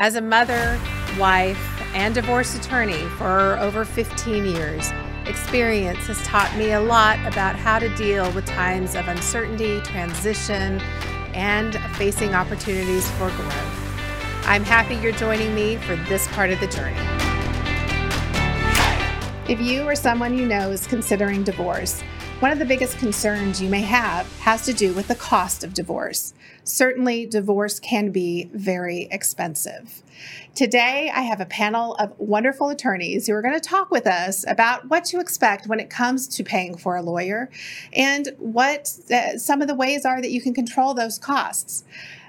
As a mother, wife, and divorce attorney for over 15 years, experience has taught me a lot about how to deal with times of uncertainty, transition, and facing opportunities for growth. I'm happy you're joining me for this part of the journey. If you or someone you know is considering divorce, one of the biggest concerns you may have has to do with the cost of divorce. Certainly, divorce can be very expensive. Today, I have a panel of wonderful attorneys who are going to talk with us about what to expect when it comes to paying for a lawyer and what uh, some of the ways are that you can control those costs.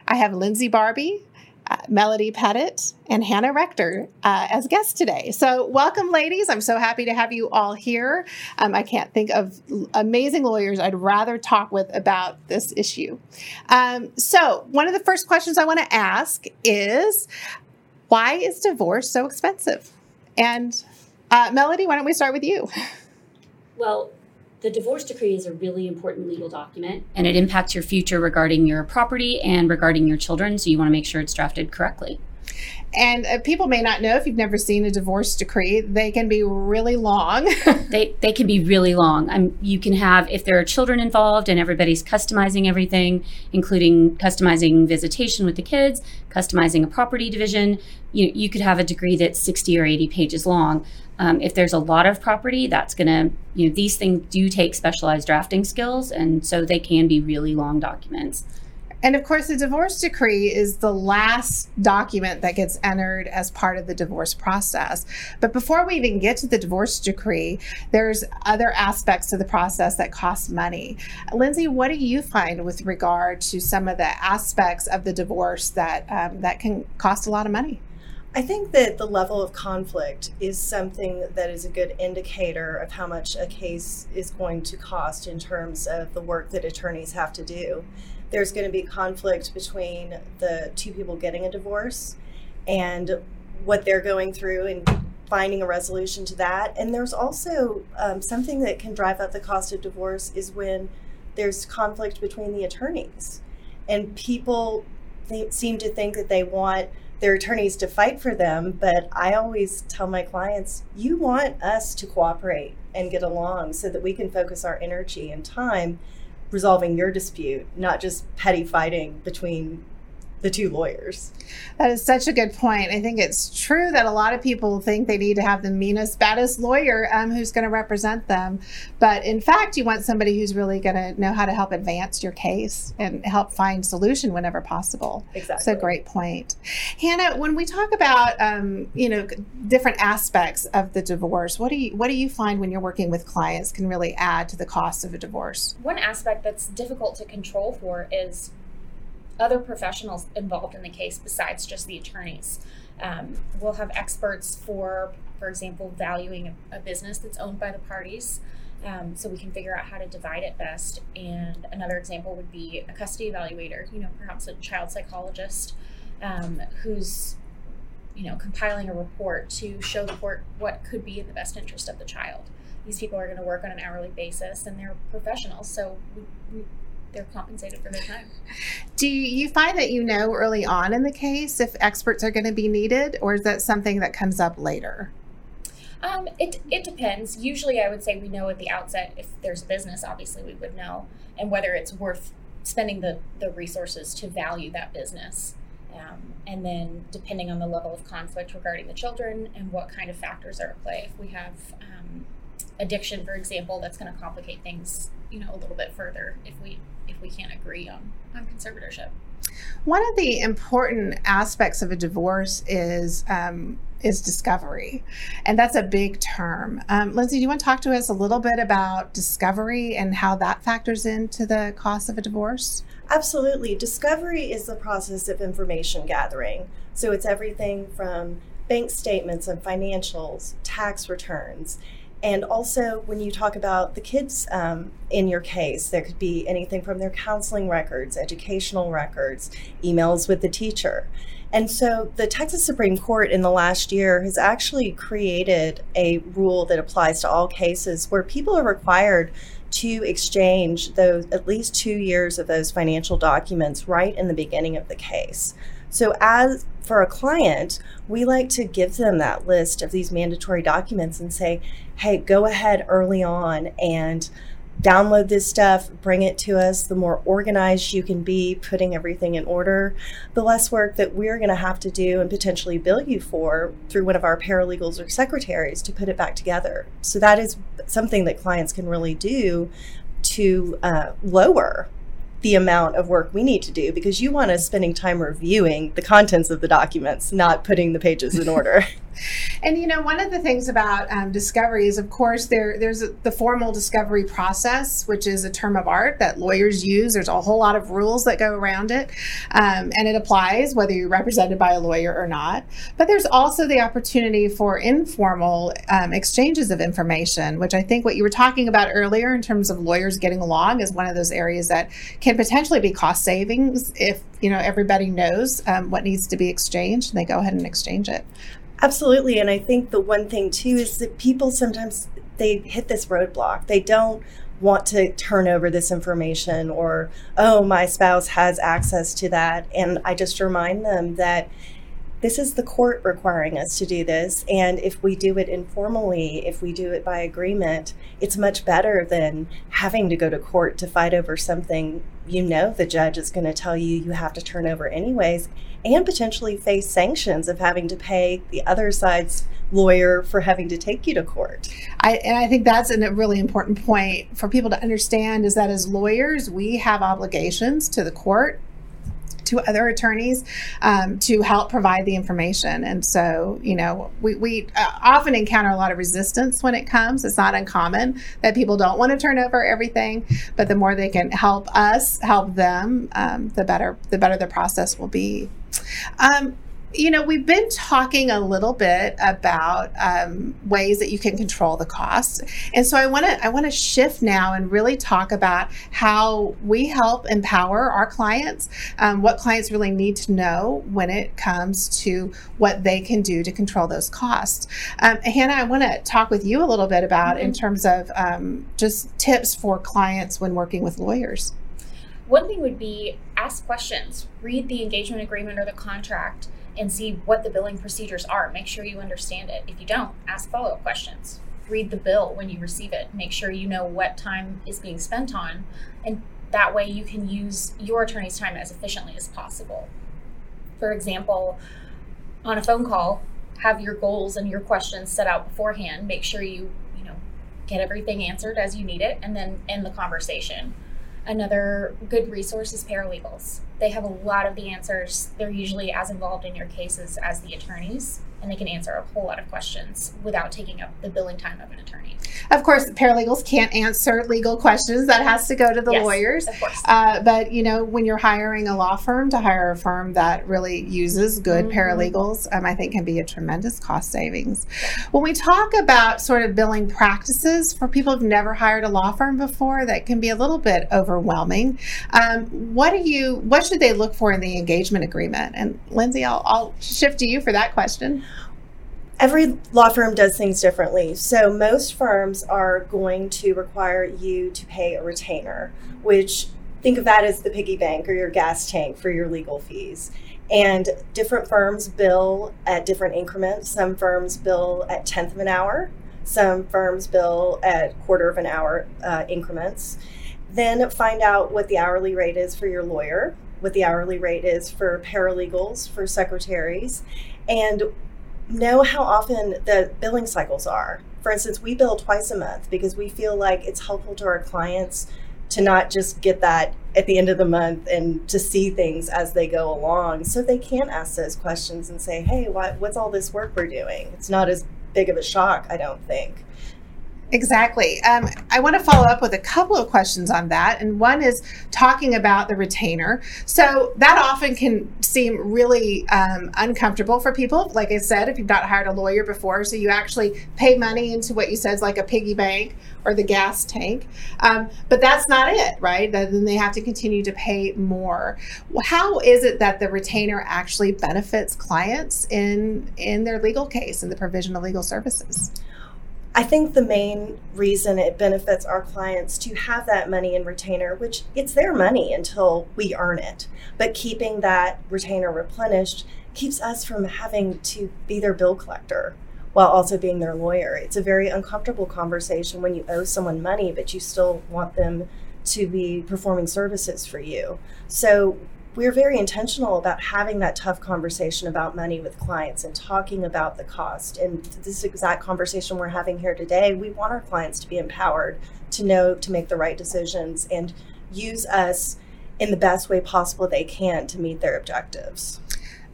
I have Lindsay Barbee, uh, Melody Petitt and Hannah Rector uh, as guests today. So, welcome, ladies. I'm so happy to have you all here. Um, I can't think of amazing lawyers I'd rather talk with about this issue. Um, so, one of the first questions I want to ask is why is divorce so expensive? And, uh, Melody, why don't we start with you? Well, the divorce decree is a really important legal document and it impacts your future regarding your property and regarding your children. So you want to make sure it's drafted correctly. And uh, people may not know if you've never seen a divorce decree, they can be really long. they, they can be really long. Um, you can have, if there are children involved and everybody's customizing everything, including customizing visitation with the kids, customizing a property division, you, you could have a decree that's 60 or 80 pages long. Um, if there's a lot of property, that's going to, you know, these things do take specialized drafting skills, and so they can be really long documents. And of course, the divorce decree is the last document that gets entered as part of the divorce process. But before we even get to the divorce decree, there's other aspects to the process that cost money. Lindsay, what do you find with regard to some of the aspects of the divorce that um, that can cost a lot of money? I think that the level of conflict is something that is a good indicator of how much a case is going to cost in terms of the work that attorneys have to do there's going to be conflict between the two people getting a divorce and what they're going through and finding a resolution to that. And there's also um, something that can drive up the cost of divorce is when there's conflict between the attorneys. And people th- seem to think that they want their attorneys to fight for them, but I always tell my clients, you want us to cooperate and get along so that we can focus our energy and time resolving your dispute, not just petty fighting between the two lawyers. That is such a good point. I think it's true that a lot of people think they need to have the meanest, baddest lawyer um, who's going to represent them. But in fact, you want somebody who's really going to know how to help advance your case and help find solution whenever possible. Exactly. It's a great point. Hannah, when we talk about um, you know different aspects of the divorce, what do you what do you find when you're working with clients can really add to the cost of a divorce? One aspect that's difficult to control for is other professionals involved in the case besides just the attorneys. Um, we'll have experts for, for example, valuing a, a business that's owned by the parties. Um, so we can figure out how to divide it best. And another example would be a custody evaluator, you know, perhaps a child psychologist um, who's, you know, compiling a report to show the court what could be in the best interest of the child. These people are going to work on an hourly basis and they're professionals, so we, we they're compensated for their time. Do you find that you know early on in the case if experts are going to be needed, or is that something that comes up later? Um, it it depends. Usually, I would say we know at the outset if there's a business. Obviously, we would know, and whether it's worth spending the the resources to value that business. Um, and then, depending on the level of conflict regarding the children and what kind of factors are at play, if we have um, addiction, for example, that's going to complicate things, you know, a little bit further if we if we can't agree on, on conservatorship. One of the important aspects of a divorce is um, is discovery, and that's a big term. Um, Lindsay, do you want to talk to us a little bit about discovery and how that factors into the cost of a divorce? Absolutely. Discovery is the process of information gathering. So it's everything from bank statements and financials, tax returns. And also, when you talk about the kids um, in your case, there could be anything from their counseling records, educational records, emails with the teacher. And so, the Texas Supreme Court in the last year has actually created a rule that applies to all cases where people are required to exchange those at least two years of those financial documents right in the beginning of the case. So, as for a client, we like to give them that list of these mandatory documents and say, hey, go ahead early on and download this stuff, bring it to us. The more organized you can be, putting everything in order, the less work that we're going to have to do and potentially bill you for through one of our paralegals or secretaries to put it back together. So that is something that clients can really do to uh, lower the amount of work we need to do because you want us spending time reviewing the contents of the documents, not putting the pages in order. And you know, one of the things about um, discovery is, of course, there there's a, the formal discovery process, which is a term of art that lawyers use. There's a whole lot of rules that go around it, um, and it applies whether you're represented by a lawyer or not. But there's also the opportunity for informal um, exchanges of information, which I think what you were talking about earlier in terms of lawyers getting along is one of those areas that can potentially be cost savings if you know everybody knows um, what needs to be exchanged and they go ahead and exchange it. Absolutely. And I think the one thing too is that people sometimes they hit this roadblock. They don't want to turn over this information or, oh, my spouse has access to that. And I just remind them that this is the court requiring us to do this. And if we do it informally, if we do it by agreement, it's much better than having to go to court to fight over something you know the judge is going to tell you you have to turn over anyways, and potentially face sanctions of having to pay the other side's lawyer for having to take you to court. I, and I think that's a really important point for people to understand is that as lawyers, we have obligations to the court to other attorneys um, to help provide the information. And so, you know, we, we uh, often encounter a lot of resistance when it comes. It's not uncommon that people don't want to turn over everything, but the more they can help us help them, um, the better the better the process will be. Um, you know, we've been talking a little bit about um, ways that you can control the costs, and so I want to I want to shift now and really talk about how we help empower our clients, um, what clients really need to know when it comes to what they can do to control those costs. Um, Hannah, I want to talk with you a little bit about mm-hmm. in terms of um, just tips for clients when working with lawyers. One thing would be ask questions, read the engagement agreement or the contract and see what the billing procedures are. Make sure you understand it. If you don't, ask follow up questions. Read the bill when you receive it. Make sure you know what time is being spent on, and that way you can use your attorney's time as efficiently as possible. For example, on a phone call, have your goals and your questions set out beforehand. Make sure you, you know, get everything answered as you need it and then end the conversation. Another good resource is paralegals. They have a lot of the answers. They're usually as involved in your cases as the attorneys and they can answer a whole lot of questions without taking up the billing time of an attorney. Of course, paralegals can't answer legal questions. That has to go to the yes, lawyers. Of course. Uh, but you know, when you're hiring a law firm, to hire a firm that really uses good mm-hmm. paralegals, um, I think can be a tremendous cost savings. When we talk about sort of billing practices for people who've never hired a law firm before, that can be a little bit overwhelming. Um, what do you? What should they look for in the engagement agreement? And Lindsay, I'll, I'll shift to you for that question every law firm does things differently. So most firms are going to require you to pay a retainer, which think of that as the piggy bank or your gas tank for your legal fees. And different firms bill at different increments. Some firms bill at tenth of an hour. Some firms bill at quarter of an hour uh, increments. Then find out what the hourly rate is for your lawyer, what the hourly rate is for paralegals, for secretaries, and know how often the billing cycles are. For instance, we bill twice a month because we feel like it's helpful to our clients to not just get that at the end of the month and to see things as they go along. So they can ask those questions and say hey what, what's all this work we're doing? It's not as big of a shock i don't think Exactly. Um, I want to follow up with a couple of questions on that. And one is talking about the retainer. So that often can seem really um, uncomfortable for people. Like I said, if you've not hired a lawyer before, so you actually pay money into what you said is like a piggy bank or the gas tank. Um, but that's not it, right? Then they have to continue to pay more. How is it that the retainer actually benefits clients in in their legal case in the provision of legal services? I think the main reason it benefits our clients to have that money in retainer, which it's their money until we earn it, but keeping that retainer replenished keeps us from having to be their bill collector while also being their lawyer. It's a very uncomfortable conversation when you owe someone money, but you still want them to be performing services for you. So we're very intentional about having that tough conversation about money with clients and talking about the cost. And this exact conversation we're having here today, we want our clients to be empowered to know to make the right decisions and use us in the best way possible they can to meet their objectives.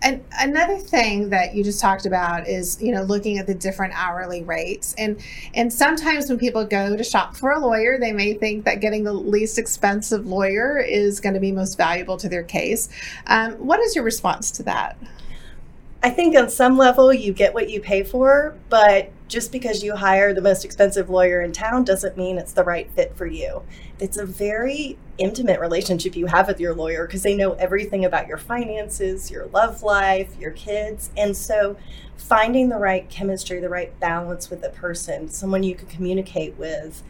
And another thing that you just talked about is, you know, looking at the different hourly rates. And and sometimes when people go to shop for a lawyer, they may think that getting the least expensive lawyer is going to be most valuable to their case. Um, what is your response to that? I think on some level you get what you pay for, but just because you hire the most expensive lawyer in town doesn't mean it's the right fit for you. It's a very intimate relationship you have with your lawyer because they know everything about your finances, your love life, your kids. And so finding the right chemistry, the right balance with a person, someone you can communicate with,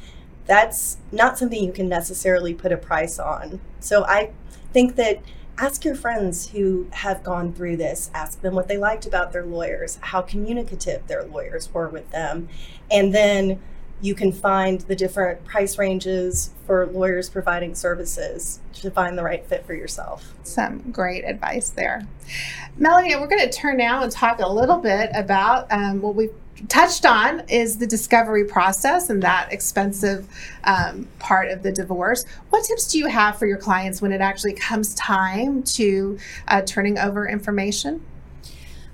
that's not something you can necessarily put a price on. So I think that ask your friends who have gone through this ask them what they liked about their lawyers how communicative their lawyers were with them and then you can find the different price ranges for lawyers providing services to find the right fit for yourself. Some great advice there. Melanie, we're going to turn now and talk a little bit about um, what we've touched on is the discovery process and that expensive um, part of the divorce. What tips do you have for your clients when it actually comes time to uh, turning over information?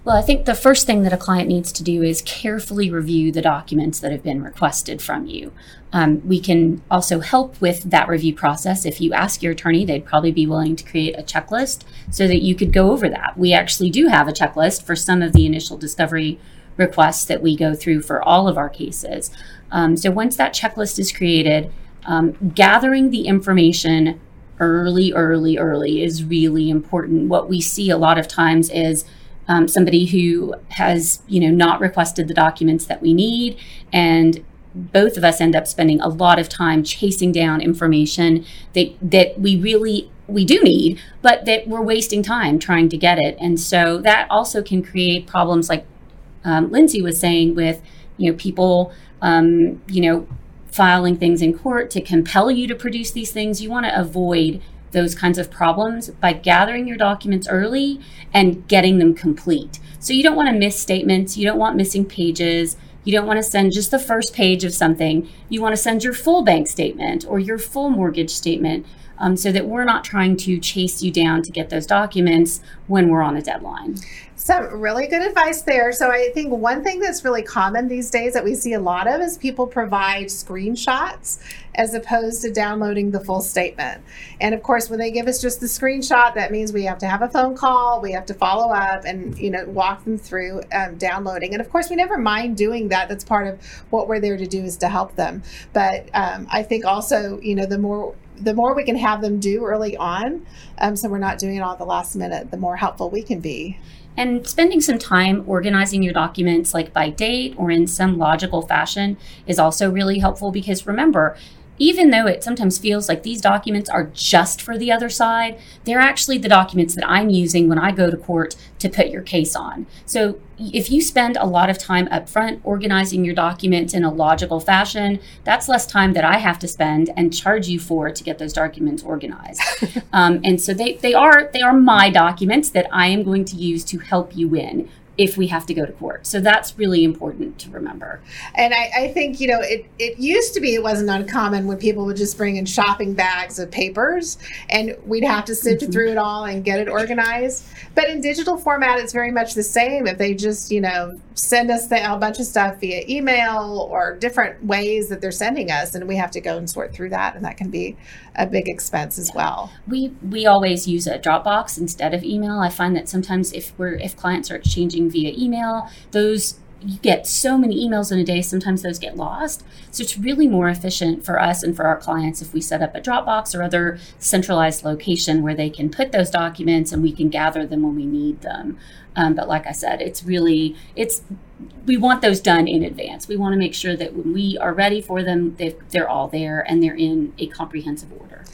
Well, I think the first thing that a client needs to do is carefully review the documents that have been requested from you. Um, we can also help with that review process. If you ask your attorney, they'd probably be willing to create a checklist so that you could go over that. We actually do have a checklist for some of the initial discovery requests that we go through for all of our cases. Um, so once that checklist is created, um, gathering the information early, early, early is really important. What we see a lot of times is um, somebody who has, you know, not requested the documents that we need, and both of us end up spending a lot of time chasing down information that that we really we do need, but that we're wasting time trying to get it. And so that also can create problems like um, Lindsay was saying with, you know, people, um, you know, filing things in court to compel you to produce these things. You want to avoid those kinds of problems by gathering your documents early and getting them complete. So you don't want to miss statements, you don't want missing pages. You don't want to send just the first page of something. You want to send your full bank statement or your full mortgage statement um, so that we're not trying to chase you down to get those documents when we're on a deadline. Some really good advice there. So I think one thing that's really common these days that we see a lot of is people provide screenshots as opposed to downloading the full statement. And of course, when they give us just the screenshot, that means we have to have a phone call, we have to follow up, and you know walk them through um, downloading. And of course, we never mind doing that. That's part of what we're there to do is to help them. But um, I think also, you know, the more the more we can have them do early on, um, so we're not doing it all at the last minute, the more helpful we can be. And spending some time organizing your documents, like by date or in some logical fashion, is also really helpful because remember, even though it sometimes feels like these documents are just for the other side, they're actually the documents that I'm using when I go to court to put your case on. So if you spend a lot of time upfront organizing your documents in a logical fashion, that's less time that I have to spend and charge you for to get those documents organized. um, and so they, they are they are my documents that I am going to use to help you win if we have to go to court. So that's really important to remember. And I, I, think, you know, it, it used to be it wasn't uncommon when people would just bring in shopping bags of papers and we'd have to sift mm-hmm. through it all and get it organized. But in digital format, it's very much the same. If they just, you know, send us the, a bunch of stuff via email or different ways that they're sending us, and we have to go and sort through that, and that can be a big expense as well. We we always use a Dropbox instead of email. I find that sometimes if we're if clients are exchanging via email, those you get so many emails in a day, sometimes those get lost. So it's really more efficient for us and for our clients if we set up a Dropbox or other centralized location where they can put those documents and we can gather them when we need them. Um, but like I said, it's really it's we want those done in advance. We want to make sure that when we are ready for them, they're all there and they're in a comprehensive order.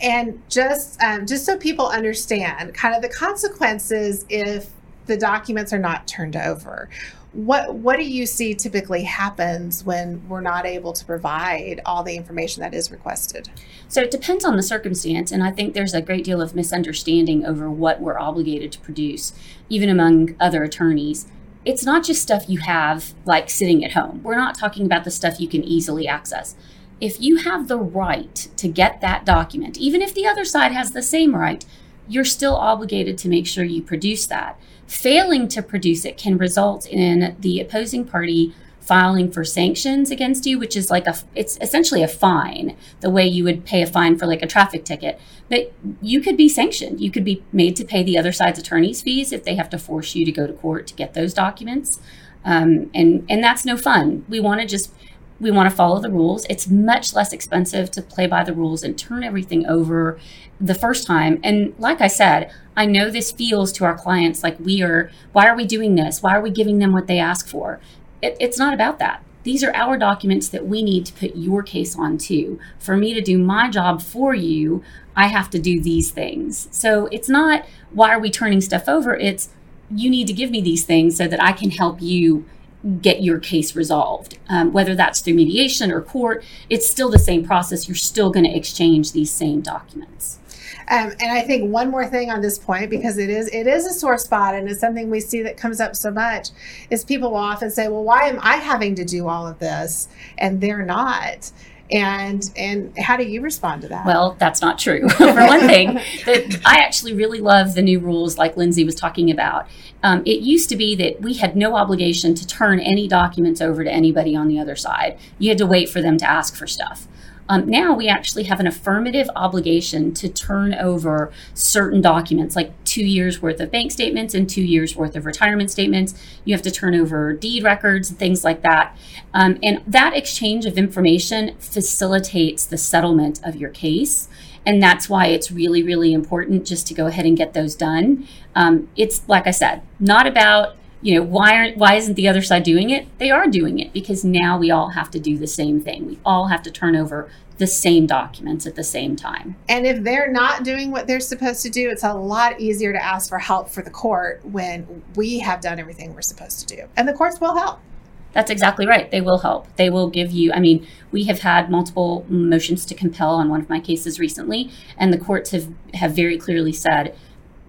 And just um, just so people understand, kind of the consequences if the documents are not turned over. What what do you see typically happens when we're not able to provide all the information that is requested? So it depends on the circumstance, and I think there's a great deal of misunderstanding over what we're obligated to produce, even among other attorneys. It's not just stuff you have like sitting at home. We're not talking about the stuff you can easily access. If you have the right to get that document, even if the other side has the same right, you're still obligated to make sure you produce that. Failing to produce it can result in the opposing party filing for sanctions against you, which is like a, it's essentially a fine, the way you would pay a fine for like a traffic ticket. But you could be sanctioned. You could be made to pay the other side's attorney's fees if they have to force you to go to court to get those documents. Um, and, and that's no fun. We want to just we want to follow the rules. It's much less expensive to play by the rules and turn everything over the first time. And like I said, I know this feels to our clients like we are, why are we doing this? Why are we giving them what they ask for? It, it's not about that. These are our documents that we need to put your case on to. For me to do my job for you, I have to do these things. So it's not why are we turning stuff over? It's you need to give me these things so that I can help you get your case resolved. Um, whether that's through mediation or court, it's still the same process. You're still going to exchange these same documents. Um, and I think one more thing on this point, because it is it is a sore spot, and it's something we see that comes up so much, is people will often say, "Well, why am I having to do all of this and they're not?" And and how do you respond to that? Well that's not true for one thing. I actually really love the new rules like lindsay was talking about. Um, it used to be that we had no obligation to turn any documents over to anybody on the other side. You had to wait for them to ask for stuff um, now we actually have an affirmative obligation to turn over certain documents, like two years worth of bank statements and two years worth of retirement statements. You have to turn over deed records and things like that. Um, and that exchange of information facilitates the settlement of your case. And that's why it's really, really important just to go ahead and get those done. Um, it's like I said, not about you know why aren't why isn't the other side doing it? They are doing it because now we all have to do the same thing. We all have to turn over the same documents at the same time. And if they're not doing what they're supposed to do it's a lot easier to ask for help for the court when we have done everything we're supposed to do. And the courts will help. That's exactly right. They will help. They will give you, I mean, we have had multiple motions to compel on one of my cases recently, and the courts have, have very clearly said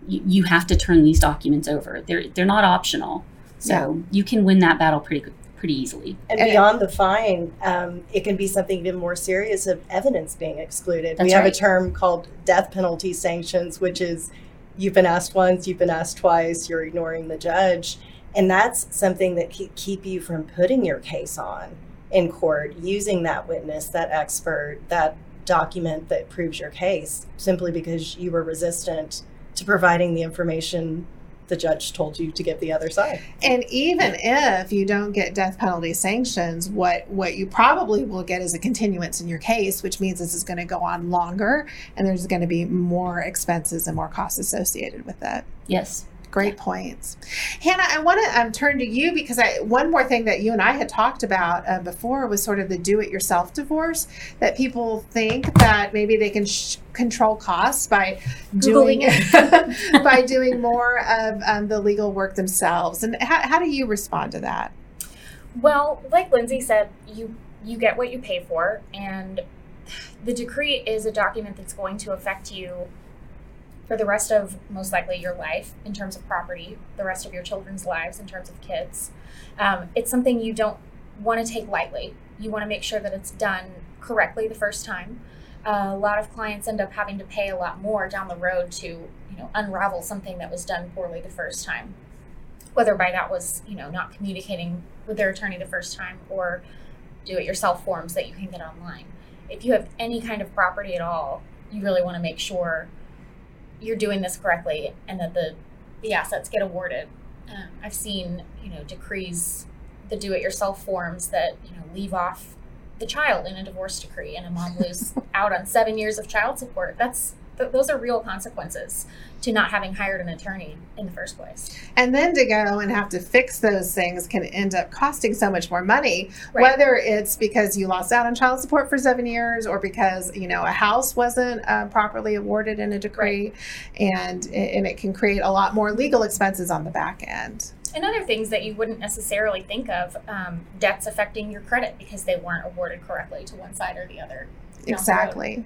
you, you have to turn these documents over. They're they're not optional. So yeah. you can win that battle pretty pretty easily. And beyond the fine, um, it can be something even more serious of evidence being excluded. That's we have right. a term called death penalty sanctions, which is you've been asked once, you've been asked twice, you're ignoring the judge. And that's something that can keep you from putting your case on in court, using that witness, that expert, that document that proves your case, simply because you were resistant to providing the information the judge told you to give the other side. And even if you don't get death penalty sanctions, what what you probably will get is a continuance in your case, which means this is going to go on longer and there's going to be more expenses and more costs associated with that. Yes. Great points, Hannah. I want to um, turn to you because I, one more thing that you and I had talked about uh, before was sort of the do-it-yourself divorce. That people think that maybe they can sh- control costs by doing by doing more of um, the legal work themselves. And how, how do you respond to that? Well, like Lindsay said, you you get what you pay for, and the decree is a document that's going to affect you for the rest of most likely your life in terms of property, the rest of your children's lives in terms of kids. Um, it's something you don't want to take lightly. You want to make sure that it's done correctly the first time. Uh, a lot of clients end up having to pay a lot more down the road to, you know, unravel something that was done poorly the first time. Whether by that was, you know, not communicating with their attorney the first time or do-it-yourself forms that you can get online. If you have any kind of property at all, you really want to make sure you're doing this correctly and that the the assets get awarded. Um, I've seen you know decrees the do-it-yourself forms that you know leave off the child in a divorce decree, and a mom lose out on seven years of child support. That's th- those are real consequences to not having hired an attorney in the first place. And then to go and have to fix those things can end up costing so much more money, Right. whether it's because you lost out on child support for seven years or because, you know, a house wasn't uh, properly awarded in a decree. And, and it can create a lot more legal expenses on the back end. And other things that you wouldn't necessarily think of, um, debts affecting your credit because they weren't awarded correctly to one side or the other. Exactly.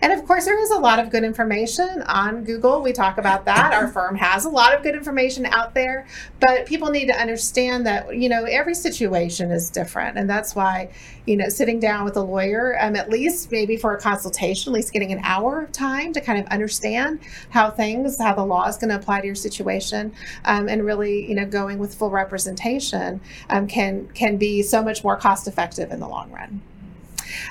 And of course, there is a lot of good information on Google. We talk about that. Our firm has a lot of good information out there, but people need to understand that, you know, every situation is different. And that's why, you know, sitting down with a lawyer, um, at least maybe for a consultation, at least getting an hour of time to kind of understand how things, how the law is going to apply to your situation, um, and really, you know, going with full representation um, can can be so much more cost effective in the long run.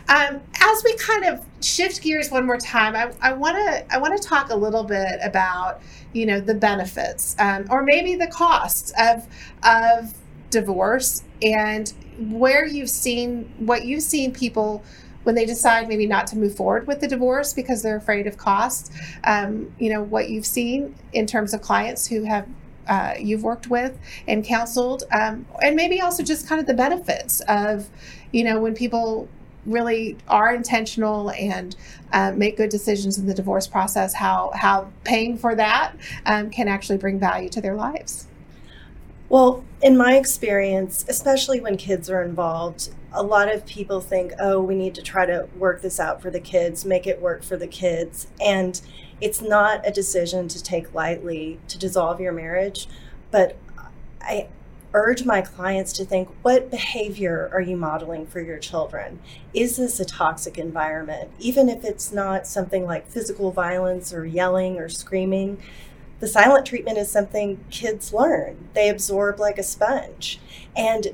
Um, as we kind of shift gears one more time, I want to I want to talk a little bit about you know the benefits um, or maybe the costs of of divorce and where you've seen what you've seen people when they decide maybe not to move forward with the divorce because they're afraid of costs. Um, you know what you've seen in terms of clients who have uh, you've worked with and counseled, um, and maybe also just kind of the benefits of you know when people really are intentional and uh, make good decisions in the divorce process, how how paying for that um, can actually bring value to their lives. Well, in my experience, especially when kids are involved, a lot of people think, oh, we need to try to work this out for the kids, make it work for the kids. And it's not a decision to take lightly to dissolve your marriage. But I urge my clients to think what behavior are you modeling for your children? Is this a toxic environment? Even if it's not something like physical violence or yelling or screaming, the silent treatment is something kids learn. They absorb like a sponge. And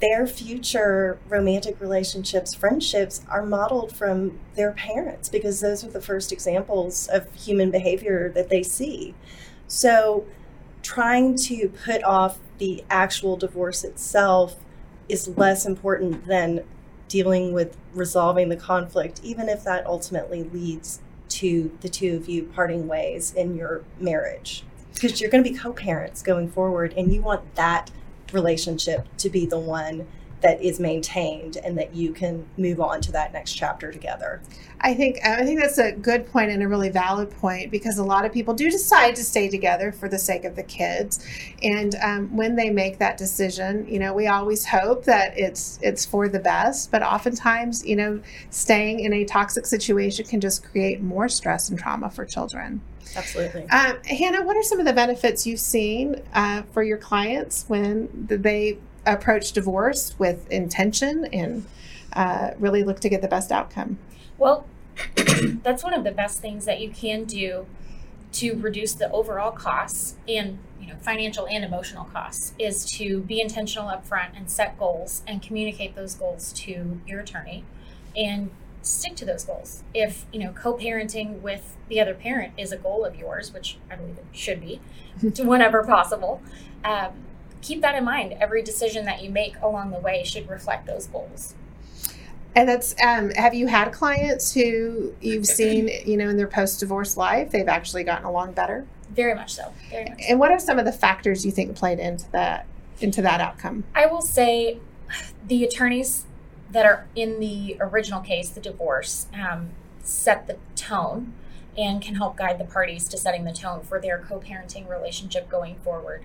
their future romantic relationships, friendships are modeled from their parents because those are the first examples of human behavior that they see. So, trying to put off the actual divorce itself is less important than dealing with resolving the conflict, even if that ultimately leads to the two of you parting ways in your marriage. Because you're going to be co parents going forward, and you want that relationship to be the one that is maintained and that you can move on to that next chapter together. I think I think that's a good point and a really valid point because a lot of people do decide to stay together for the sake of the kids, and um, when they make that decision, you know, we always hope that it's it's for the best, but oftentimes, you know, staying in a toxic situation can just create more stress and trauma for children. Absolutely. Um, Hannah, what are some of the benefits you've seen uh, for your clients when they approach divorce with intention and uh, really look to get the best outcome? Well, that's one of the best things that you can do to reduce the overall costs and you know financial and emotional costs is to be intentional up front and set goals and communicate those goals to your attorney and stick to those goals. If you know co-parenting with the other parent is a goal of yours, which I believe it should be, to whenever possible, um, keep that in mind. Every decision that you make along the way should reflect those goals. And that's um, have you had clients who you've seen, you know, in their post-divorce life, they've actually gotten along better? Very much so. Very much. And what are some of the factors you think played into that into that outcome? I will say the attorneys that are in the original case, the divorce, um, set the tone and can help guide the parties to setting the tone for their co parenting relationship going forward.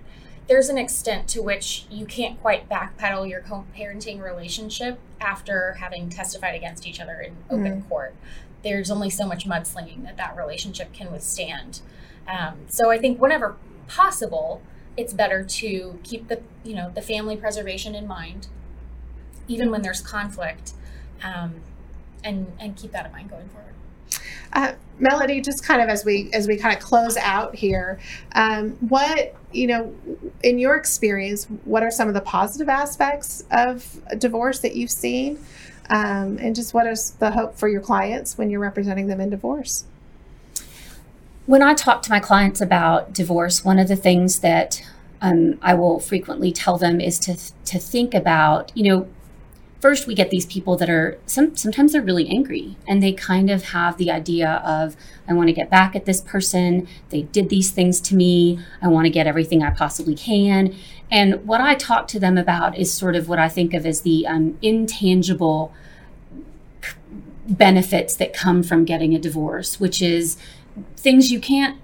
There's an extent to which you can't quite backpedal your co parenting relationship after having testified against each other in open court. There's only so much mudslinging that that relationship can withstand. Um, so I think whenever possible, it's better to keep the you know the family preservation in mind even when there's conflict, um, and and keep that in mind going forward. Uh, Melody, just kind of as we as we kind of close out here, um, what you know, in your experience, what are some of the positive aspects of divorce that you've seen, um, and just what is the hope for your clients when you're representing them in divorce? When I talk to my clients about divorce, one of the things that um, I will frequently tell them is to to think about, you know, first we get these people that are some sometimes they're really angry and they kind of have the idea of I want to get back at this person. They did these things to me. I want to get everything I possibly can. And what I talk to them about is sort of what I think of as the um, intangible benefits that come from getting a divorce, which is things you can't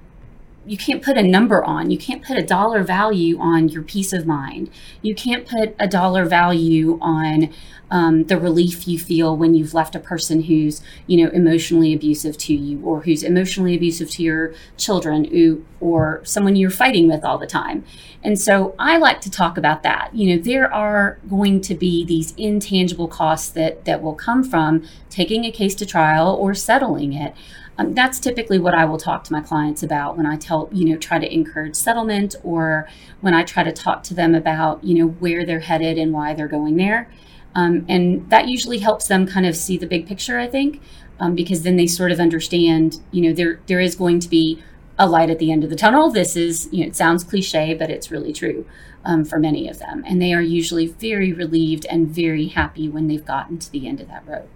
you can't put a number on. You can't put a dollar value on your peace of mind. You can't put a dollar value on um, the relief you feel when you've left a person who's you know emotionally abusive to you or who's emotionally abusive to your children who, or someone you're fighting with all the time. And so I like to talk about that. You know, there are going to be these intangible costs that that will come from taking a case to trial or settling it. Um, that's typically what I will talk to my clients about when I tell, you know, try to encourage settlement or when I try to talk to them about, you know, where they're headed and why they're going there. Um, and that usually helps them kind of see the big picture, I think, um, because then they sort of understand, you know, there there is going to be a light at the end of the tunnel. This is, you know, it sounds cliche, but it's really true um, for many of them. And they are usually very relieved and very happy when they've gotten to the end of that rope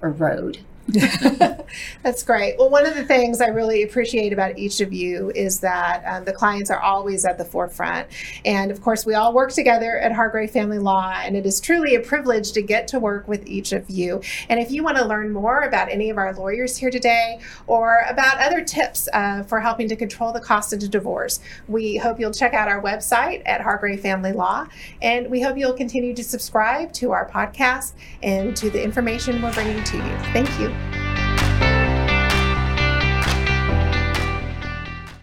or road. That's great. Well, one of the things I really appreciate about each of you is that um, the clients are always at the forefront. And of course, we all work together at Hargrave Family Law, and it is truly a privilege to get to work with each of you. And if you want to learn more about any of our lawyers here today or about other tips uh, for helping to control the cost of a divorce, we hope you'll check out our website at Hargrave Family Law. And we hope you'll continue to subscribe to our podcast and to the information we're bringing to you. Thank you.